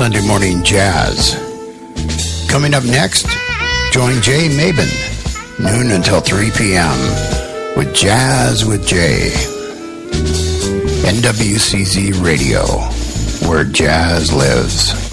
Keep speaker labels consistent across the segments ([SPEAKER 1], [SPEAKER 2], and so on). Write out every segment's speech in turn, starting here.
[SPEAKER 1] Sunday Morning Jazz. Coming up next, join Jay Mabin, noon until 3 p.m. with Jazz with Jay. NWCZ Radio, where jazz lives.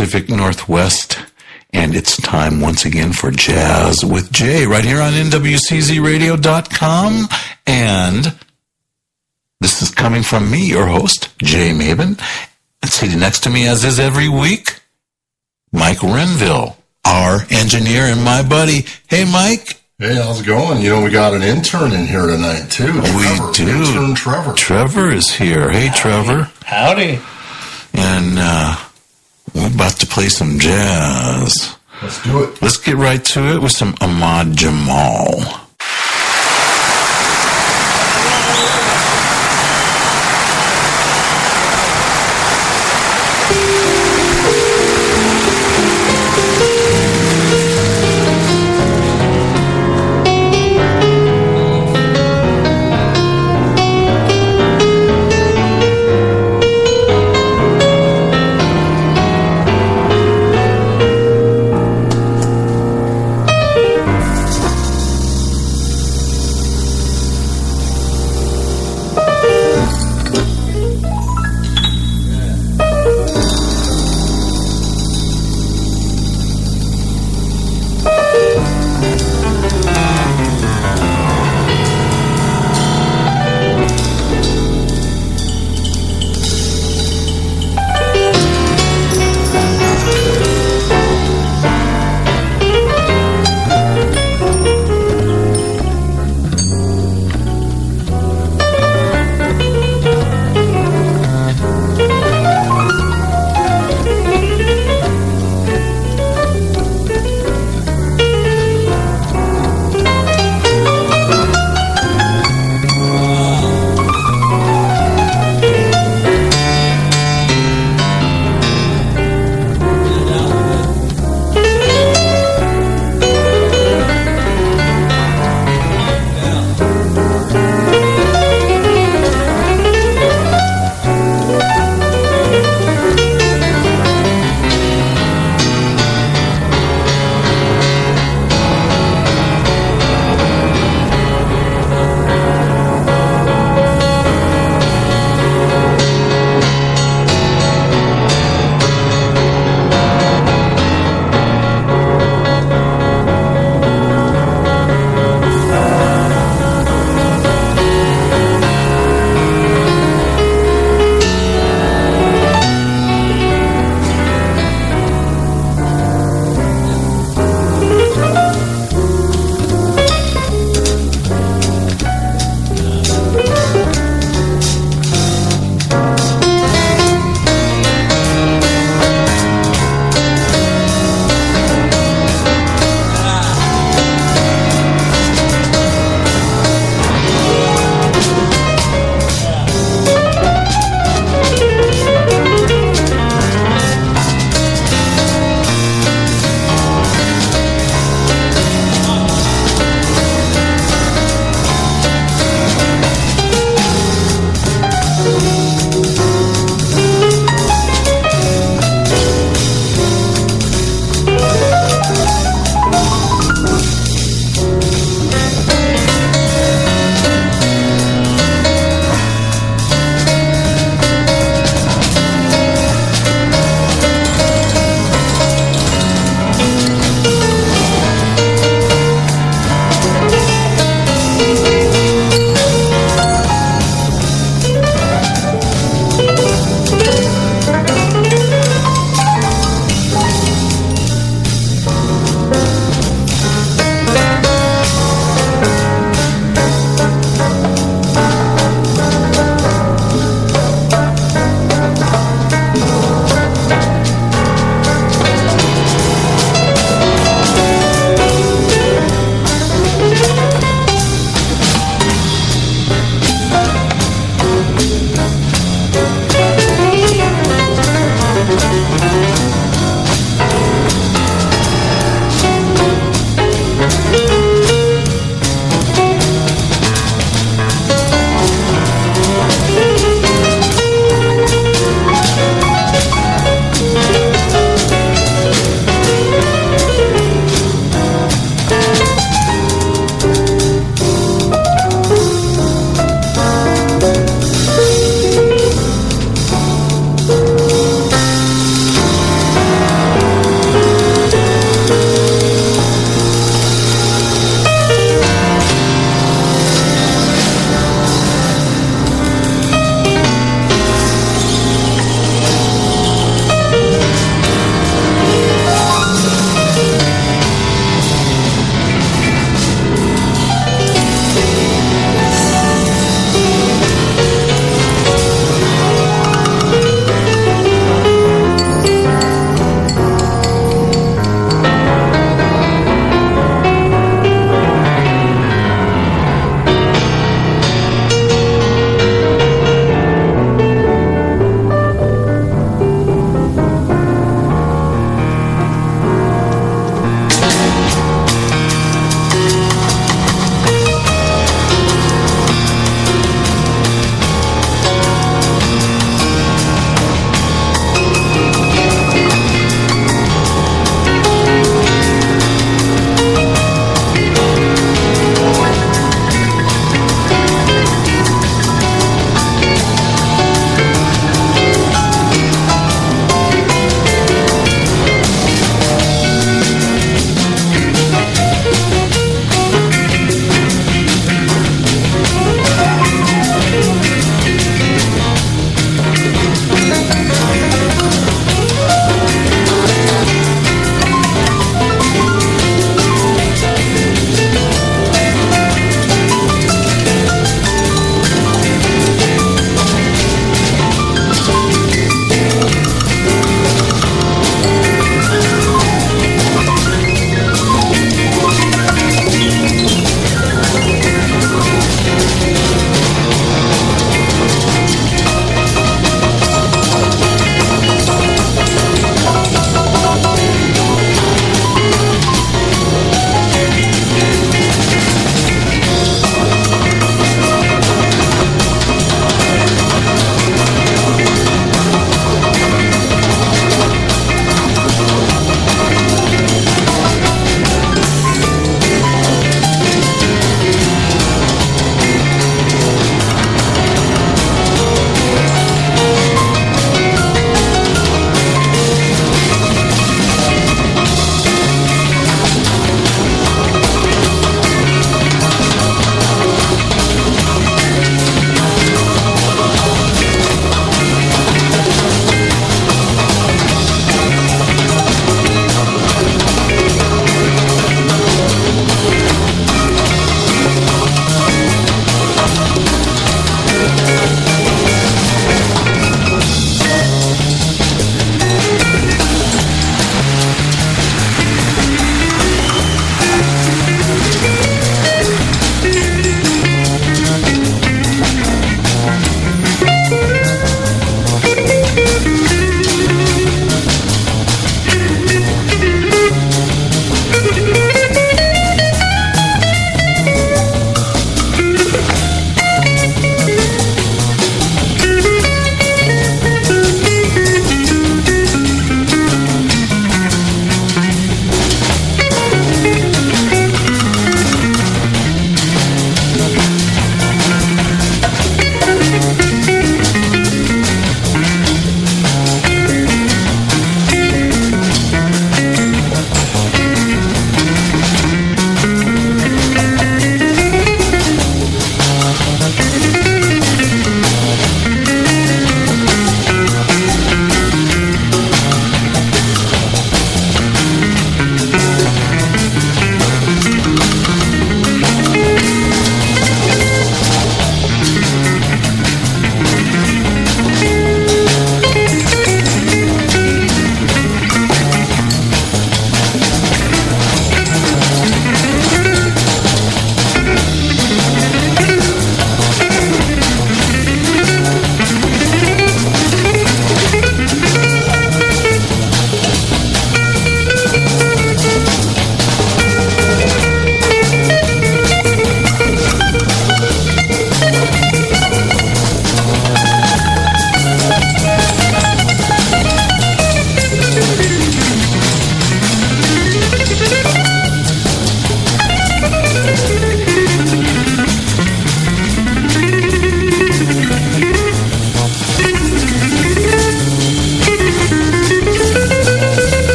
[SPEAKER 2] Pacific Northwest, and it's time once again for Jazz with Jay right here on NWCZRadio.com. And this is coming from me, your host, Jay Mabin. And sitting next to me, as is every week, Mike Renville, our engineer and my buddy. Hey, Mike.
[SPEAKER 3] Hey, how's it going? You know, we got an intern in here tonight, too.
[SPEAKER 2] We
[SPEAKER 3] Trevor,
[SPEAKER 2] do.
[SPEAKER 3] Intern Trevor.
[SPEAKER 2] Trevor is here. Hey, Trevor.
[SPEAKER 4] Howdy.
[SPEAKER 2] And uh, we're about to play some jazz.
[SPEAKER 3] Let's do it.
[SPEAKER 2] Let's get right to it with some Ahmad Jamal.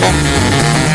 [SPEAKER 4] Música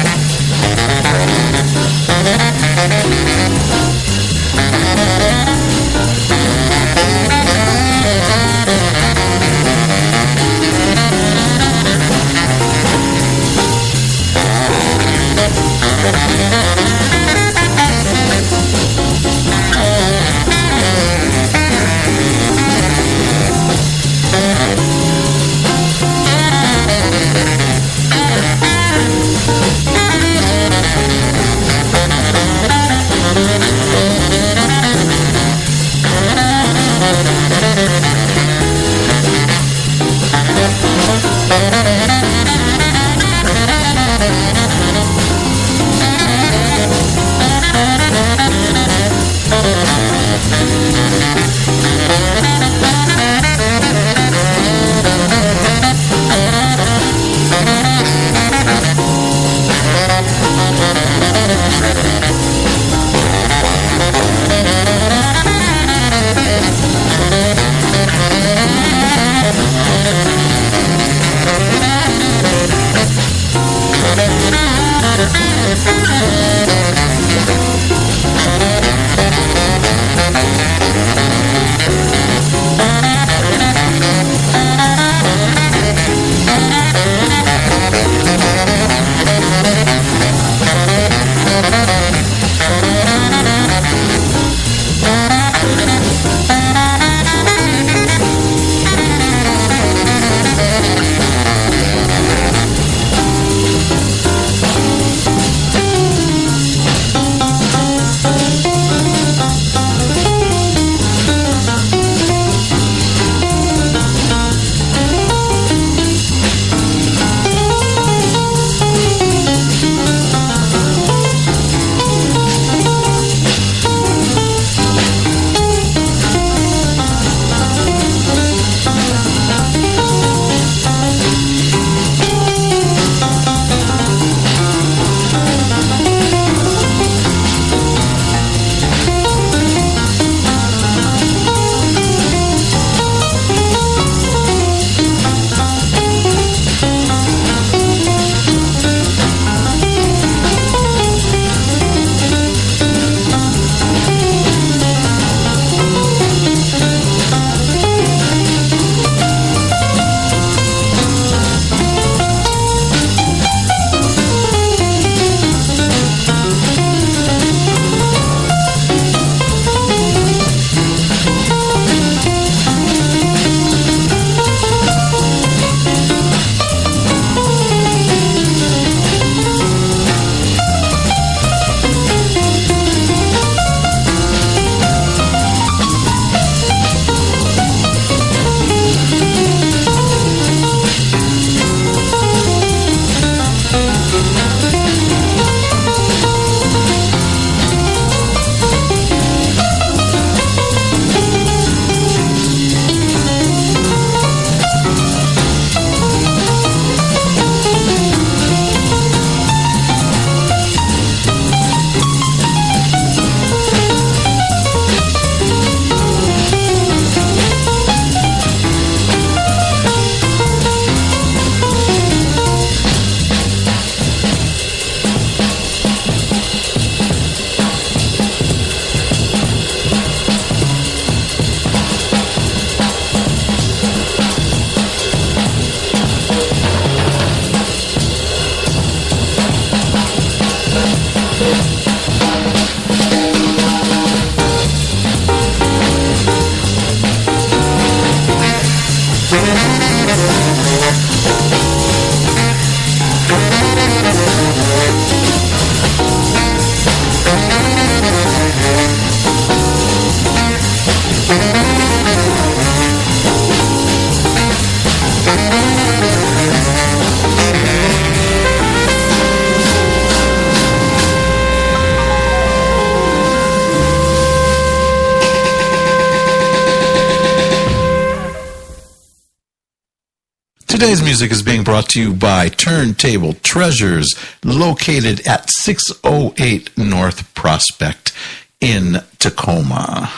[SPEAKER 2] Today's music is being brought to you by Turntable Treasures, located at 608 North Prospect in Tacoma.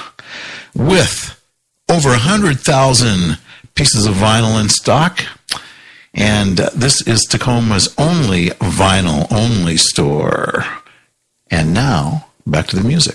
[SPEAKER 2] With over 100,000 pieces of vinyl in stock, and this is Tacoma's only vinyl only store. And now, back to the music.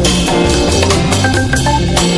[SPEAKER 2] Thank you.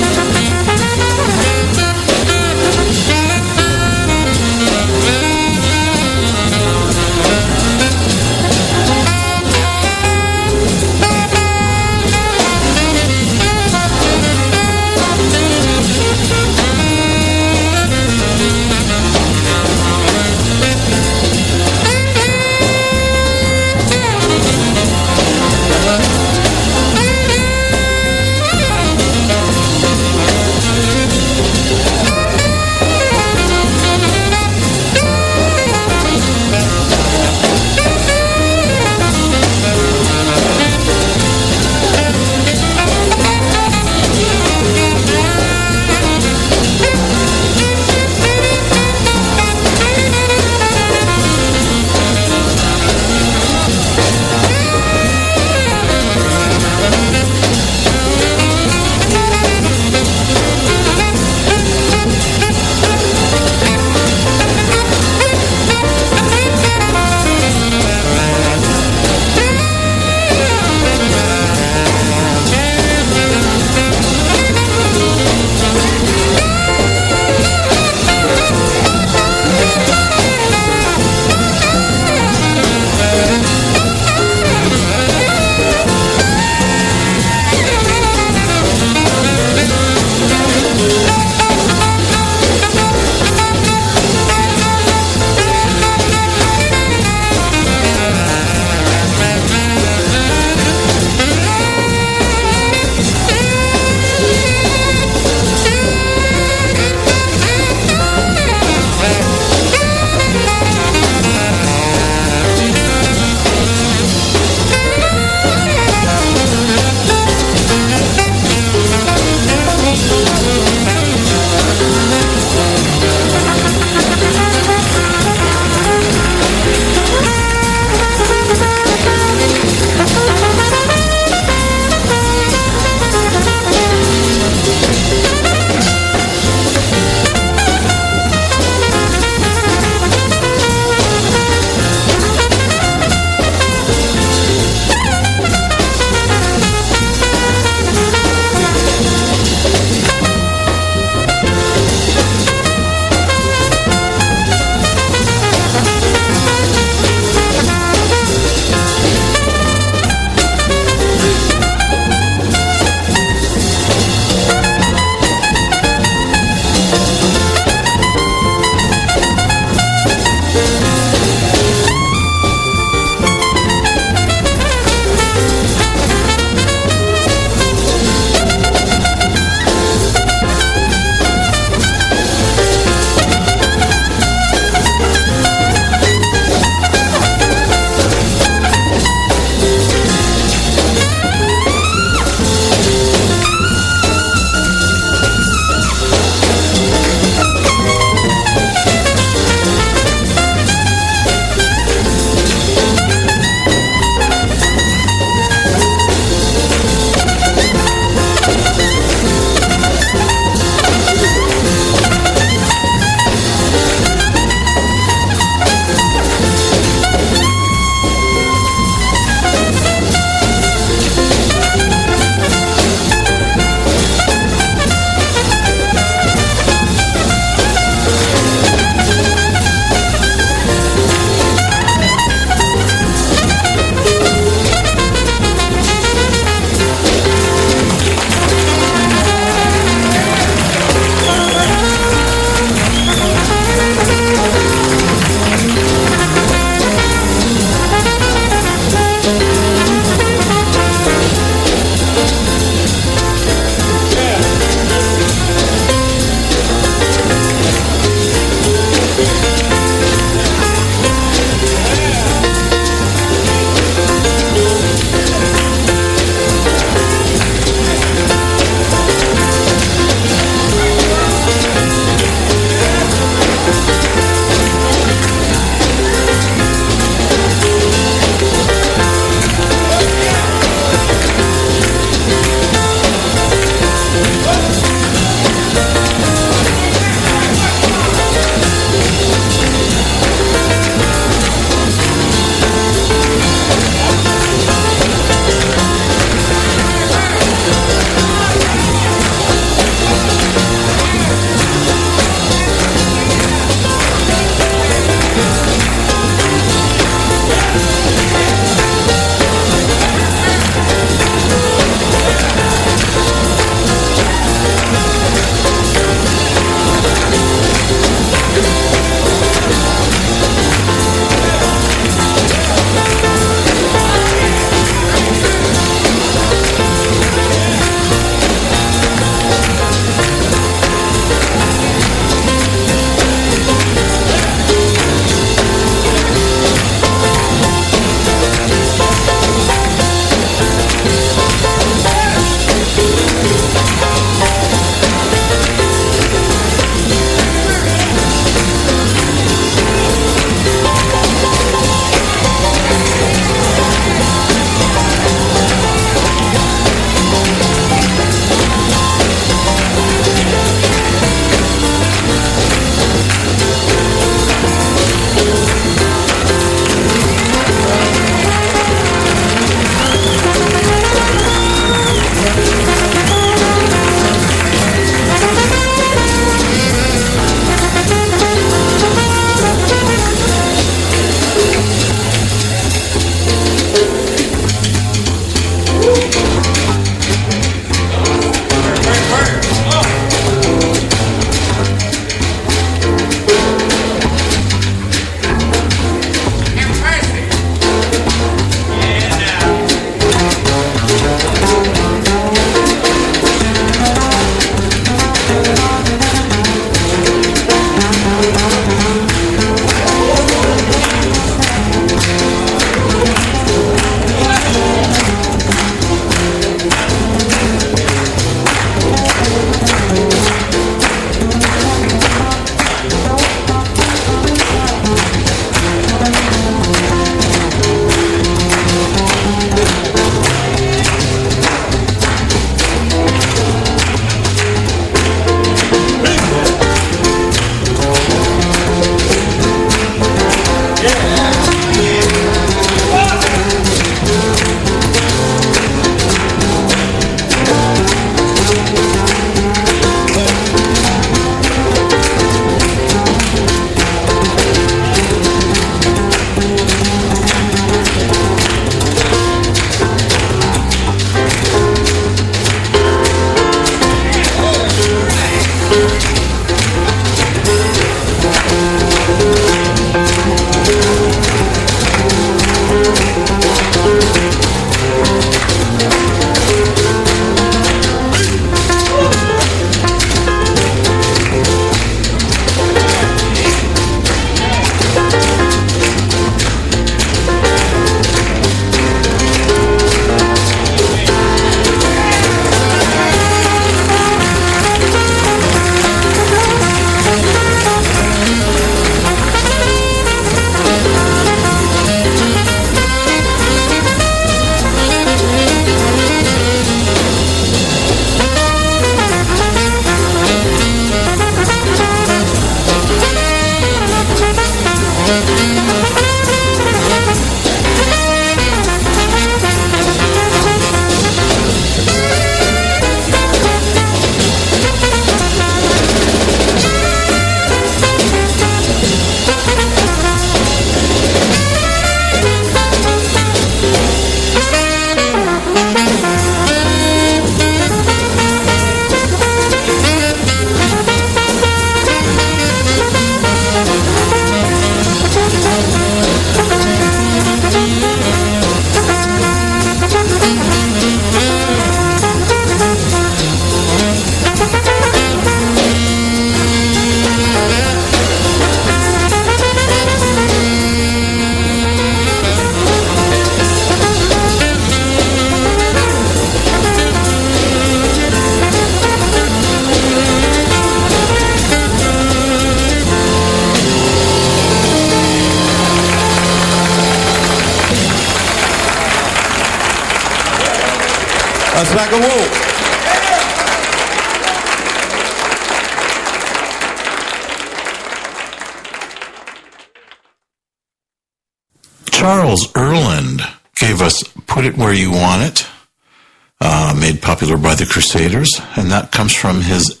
[SPEAKER 2] And that comes from his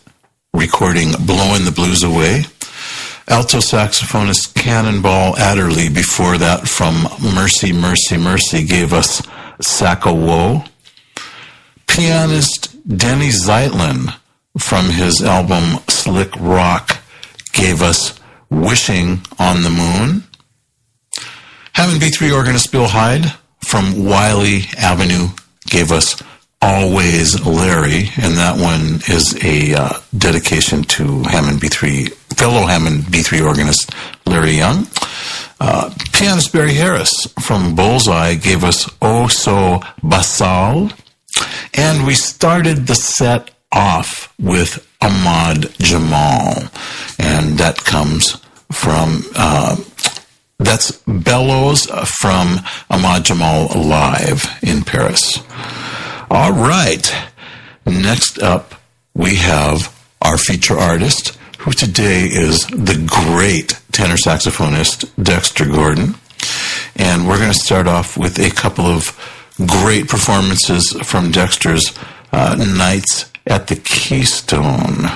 [SPEAKER 2] recording Blowing the Blues Away. Alto saxophonist Cannonball Adderley, before that from Mercy, Mercy, Mercy, gave us Sack o' Woe. Pianist Denny Zeitlin from his album Slick Rock gave us Wishing on the Moon. Hammond B3 organist Bill Heid from Wylie Avenue gave us Always Larry, and that one is a uh, dedication to Hammond B3, fellow Hammond B3 organist Larry Young. Uh, pianist Barry Harris from Bullseye gave us Oh So Basal, and we started the set off with Ahmad Jamal, and that comes from uh, that's Bellows from Ahmad Jamal Live in Paris. All right. Next up, we have our feature artist, who today is the great tenor saxophonist Dexter Gordon. And we're going to start off with a couple of great performances from Dexter's uh, Nights at the Keystone.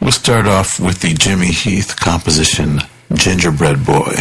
[SPEAKER 2] We'll start off with the Jimmy Heath composition, Gingerbread Boy.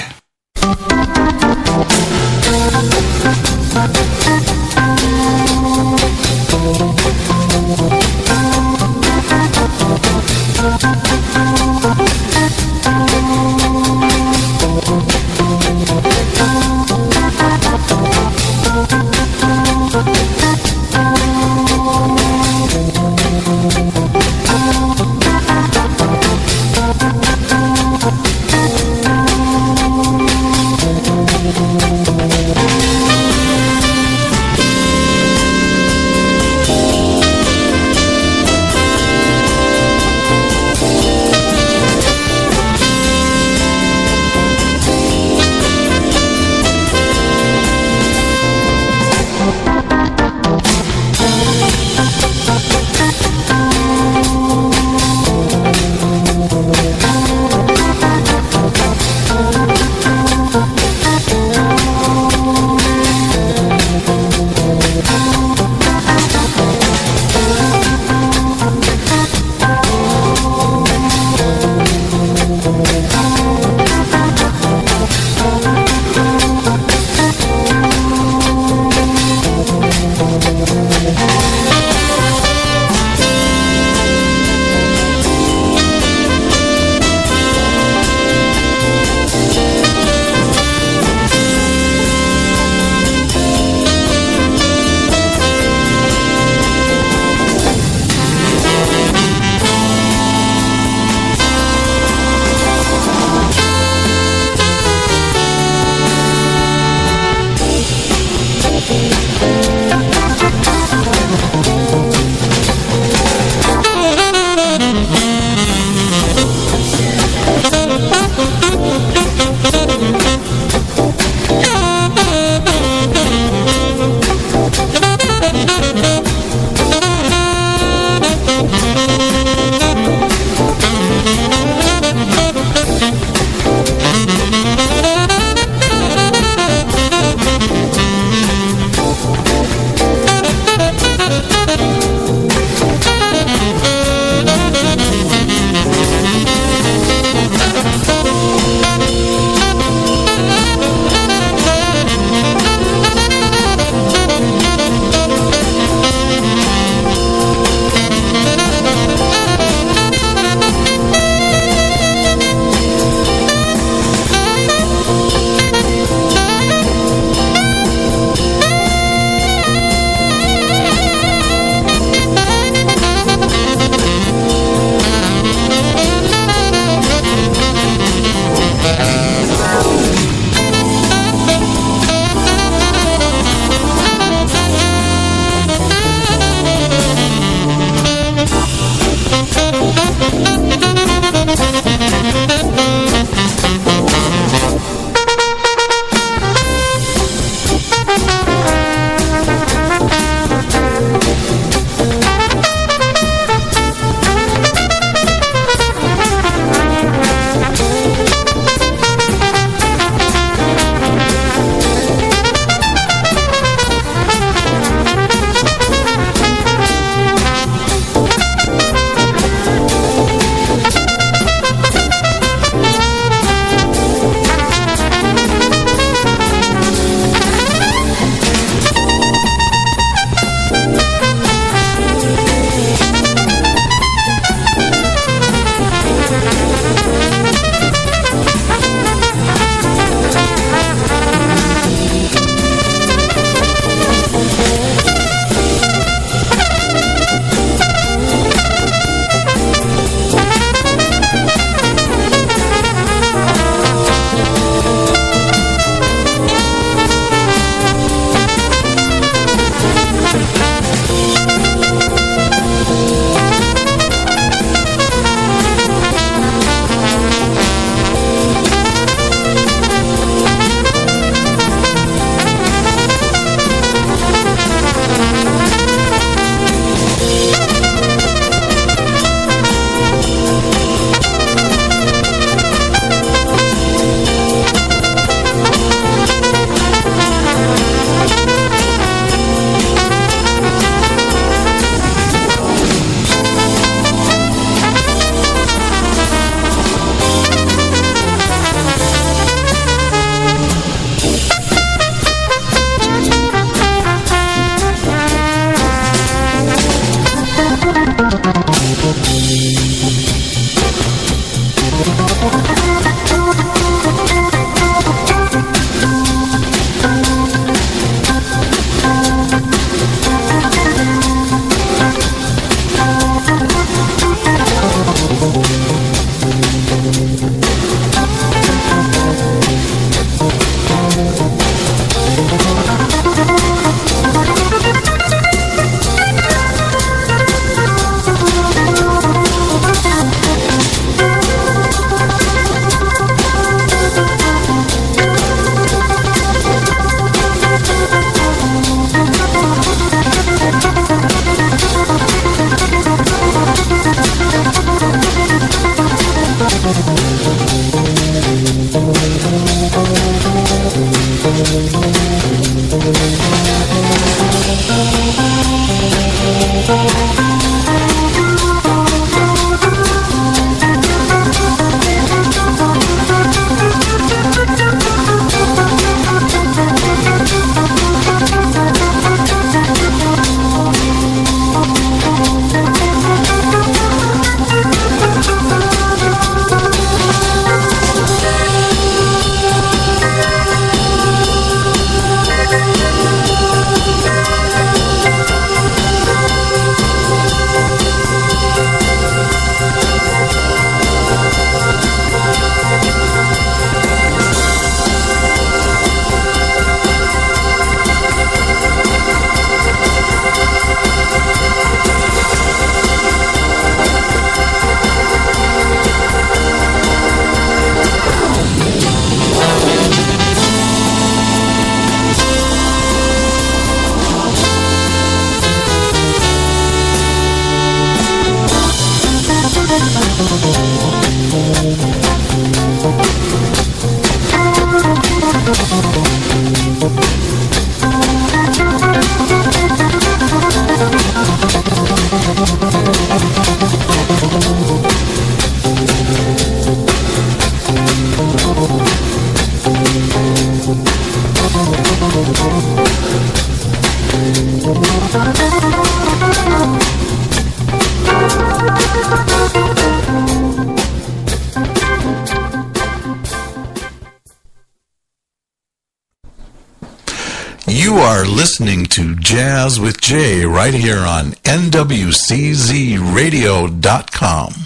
[SPEAKER 2] Right here on NWCZRadio.com.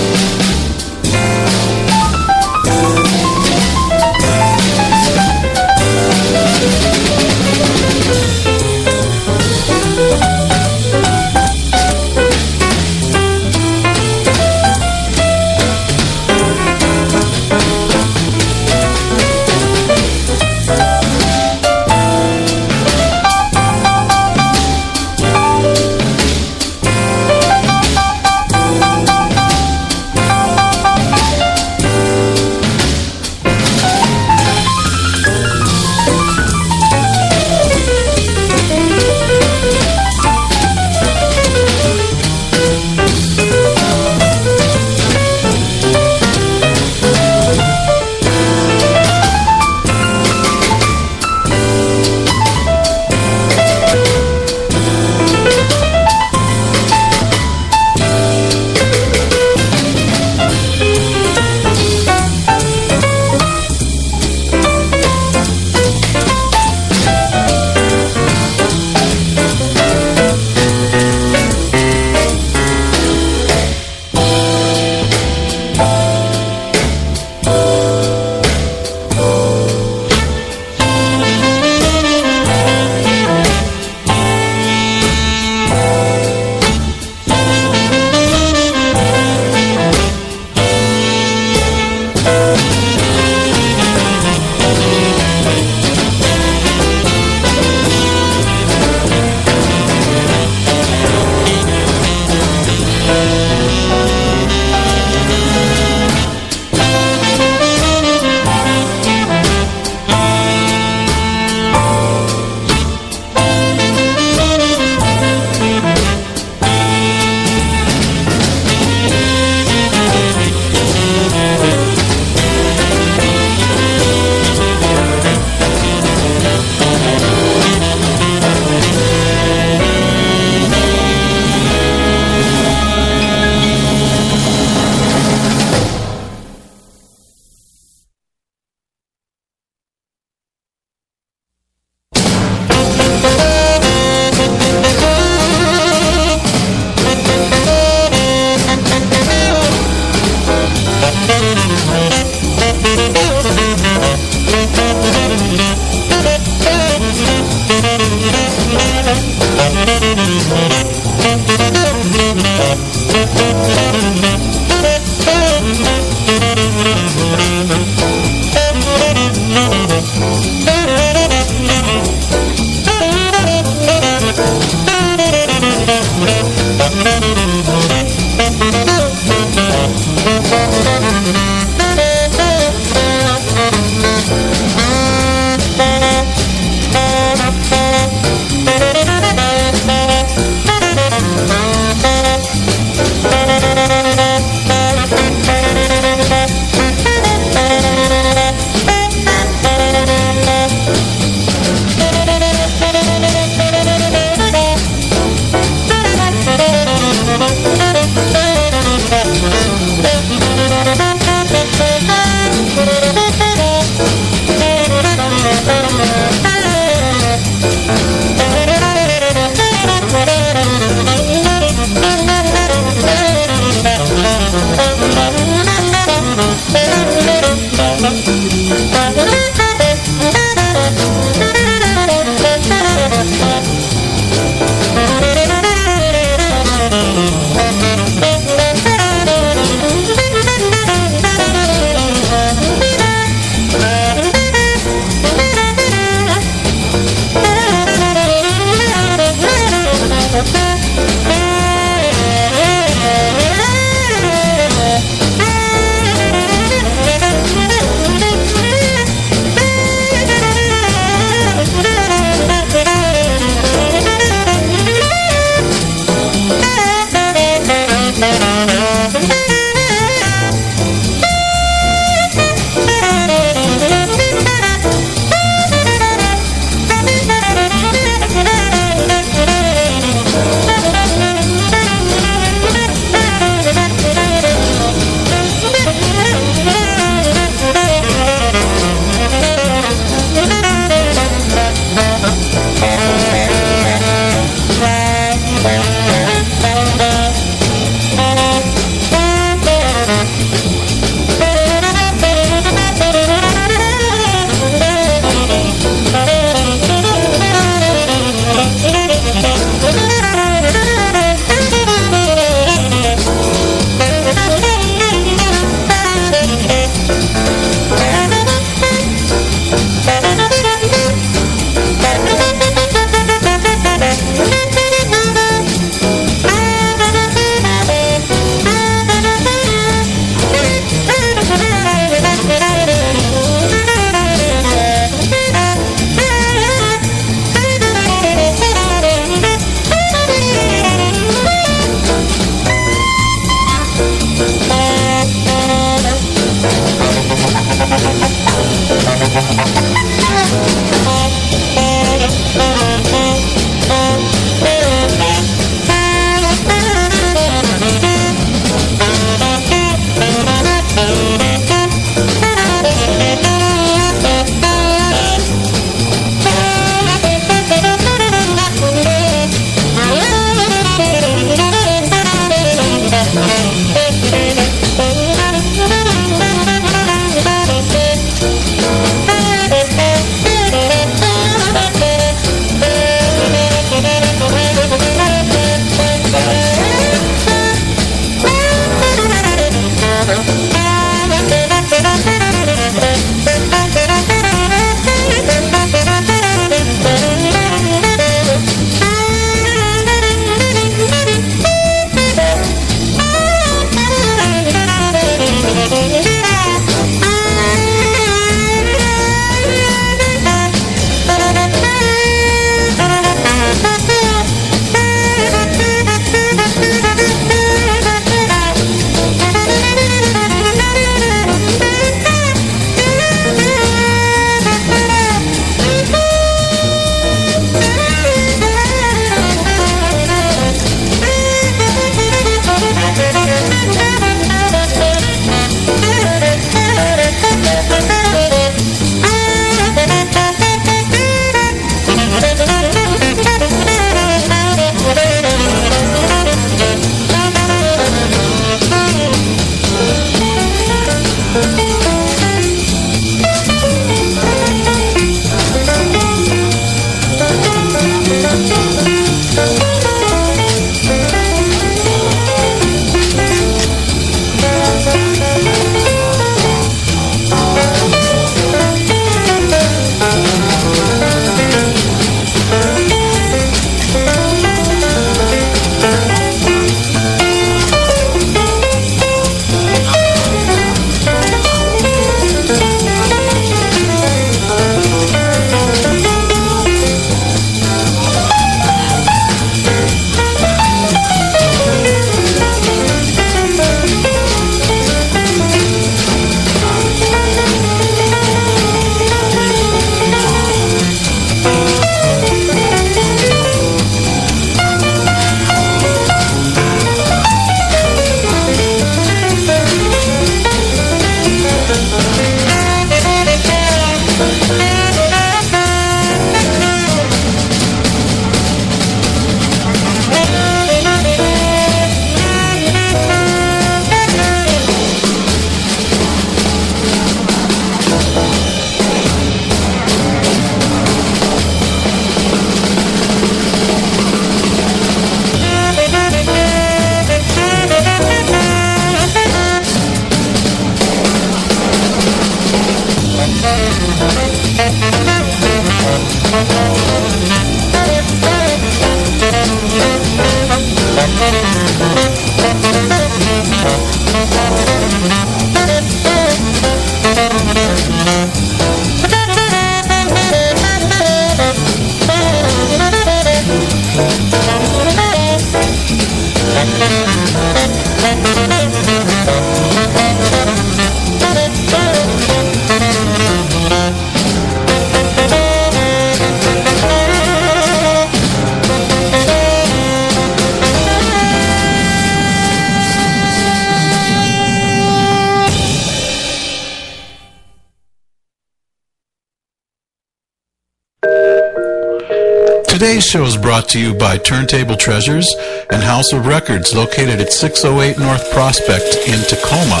[SPEAKER 2] by Turntable Treasures and House of Records, located at 608 North Prospect in Tacoma.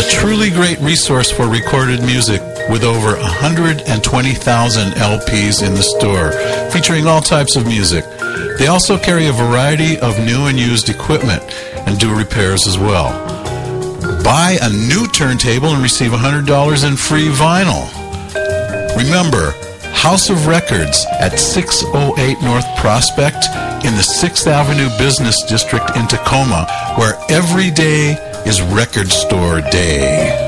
[SPEAKER 2] A truly great resource for recorded music with over 120,000 LPs in the store, featuring all types of music. They also carry a variety of new and used equipment and do repairs as well. Buy a new turntable and receive $100 in free vinyl. Remember, House of Records at 608 North Prospect in the 6th Avenue Business District in Tacoma, where every day is Record Store Day.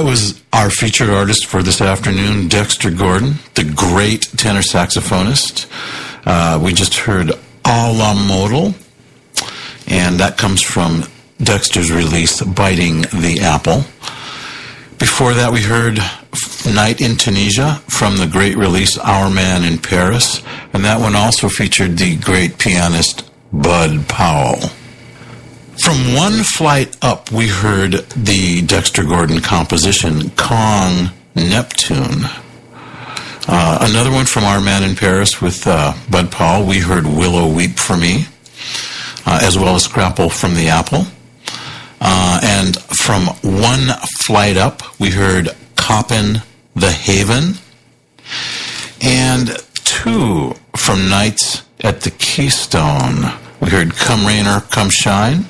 [SPEAKER 2] That was our featured artist for this afternoon, Dexter Gordon, the great tenor saxophonist. Uh, we just heard A la Modal, and that comes from Dexter's release, Biting the Apple. Before that, we heard Night in Tunisia from the great release Our Man in Paris, and that one also featured the great pianist Bud Powell. From one flight up, we heard the Dexter Gordon composition, Kong Neptune. Uh, another one from Our Man in Paris with uh, Bud Powell, we heard Willow Weep for Me, uh, as well as Scrapple from the Apple. Uh, and from one flight up, we heard Coppin the Haven. And two from Nights at the Keystone. We heard Come Rain or Come Shine,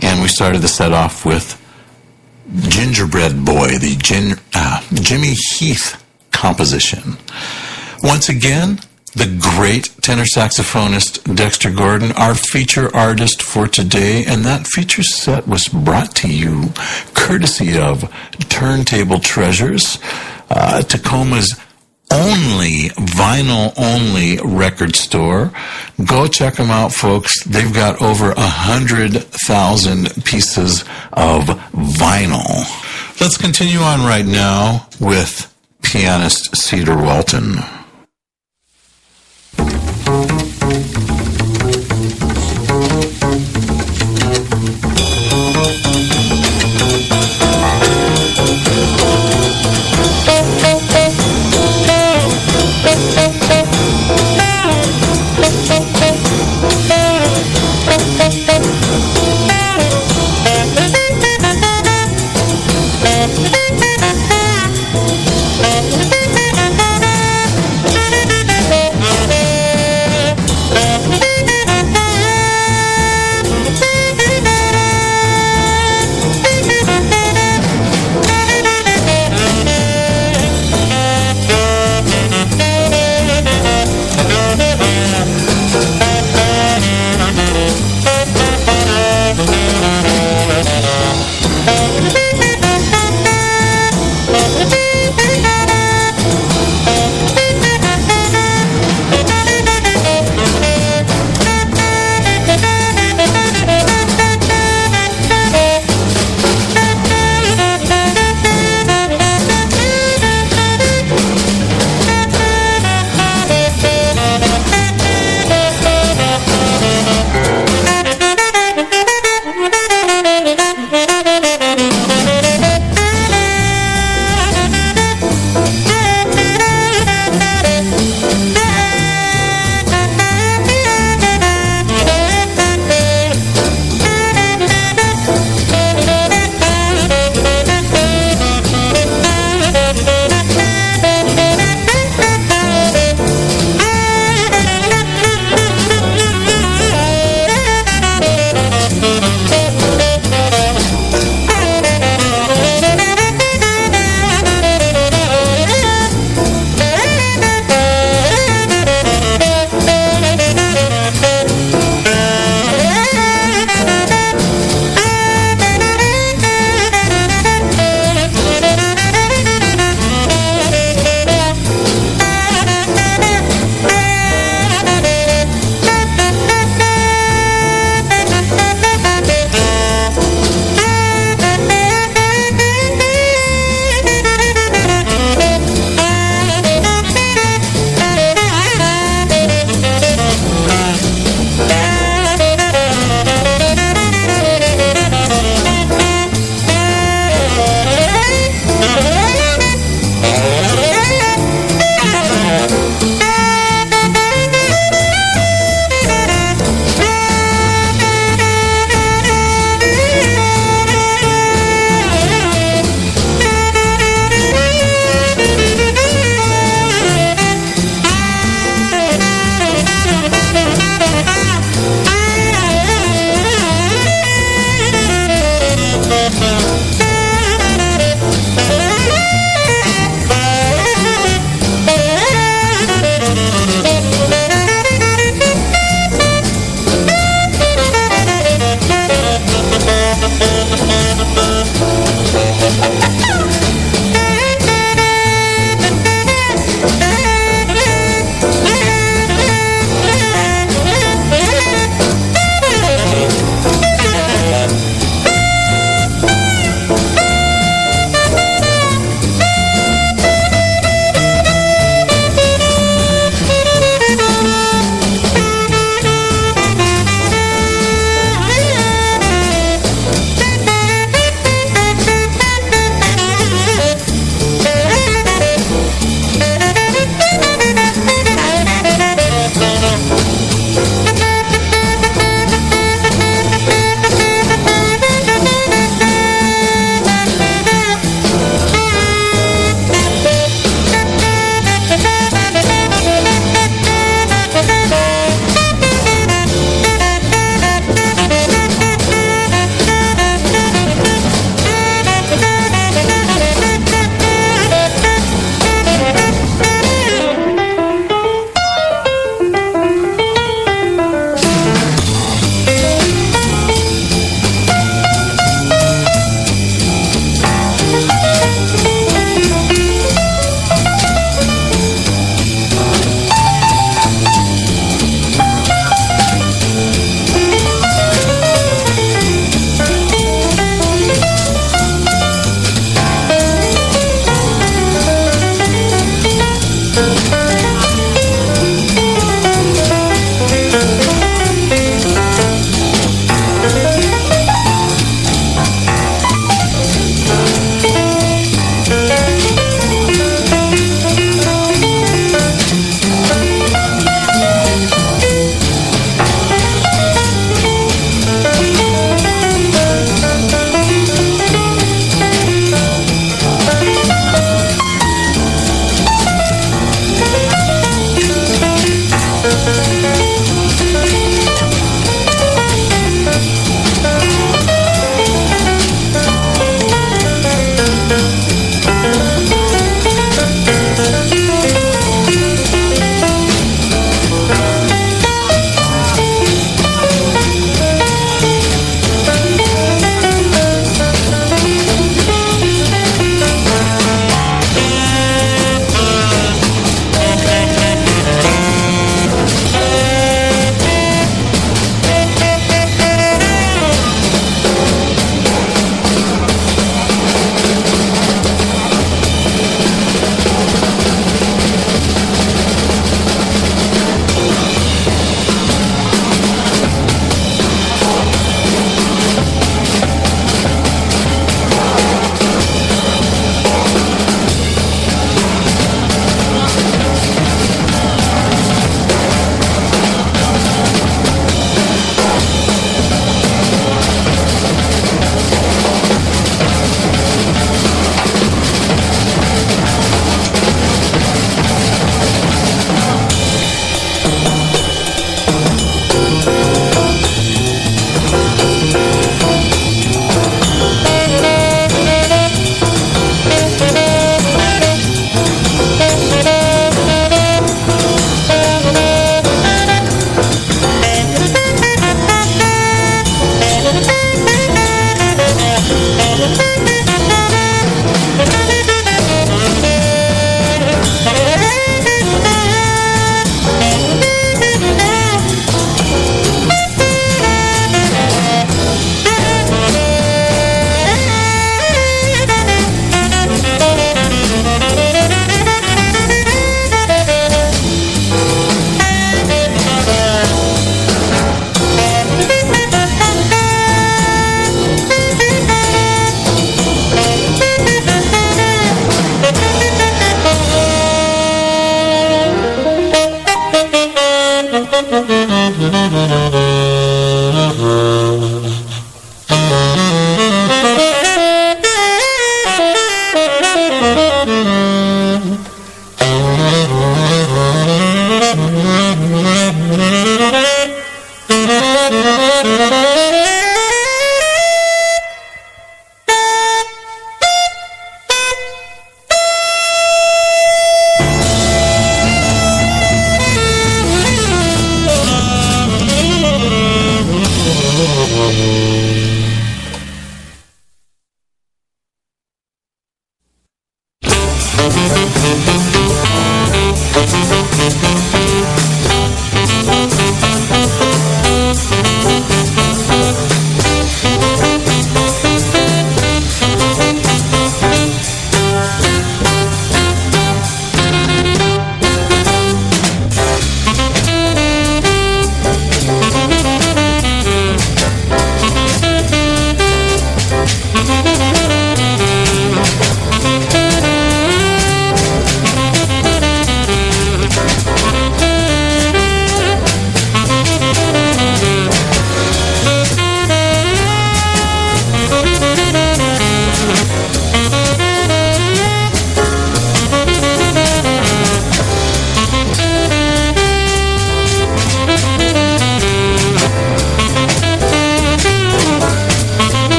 [SPEAKER 2] and we started the set off with Gingerbread Boy, the Gin, uh, Jimmy Heath composition. Once again, the great tenor saxophonist Dexter Gordon, our feature artist for today, and that feature set was brought to you courtesy of Turntable Treasures, uh, Tacoma's only vinyl only record store. Go check them out, folks. They've got over a hundred thousand pieces of vinyl. Let's continue on right now with pianist Cedar Walton.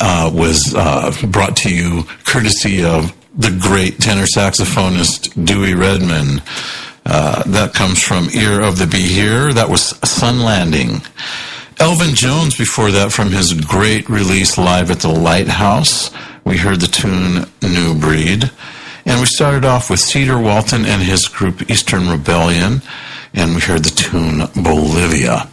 [SPEAKER 2] Uh, was uh, brought to you courtesy of the great tenor saxophonist Dewey Redman. Uh, that comes from Ear of the Behearer. That was Sun Landing. Elvin Jones before that from his great release live at the Lighthouse. We heard the tune New Breed. And we started off with Cedar Walton and his group Eastern Rebellion. And we heard the tune Bolivia.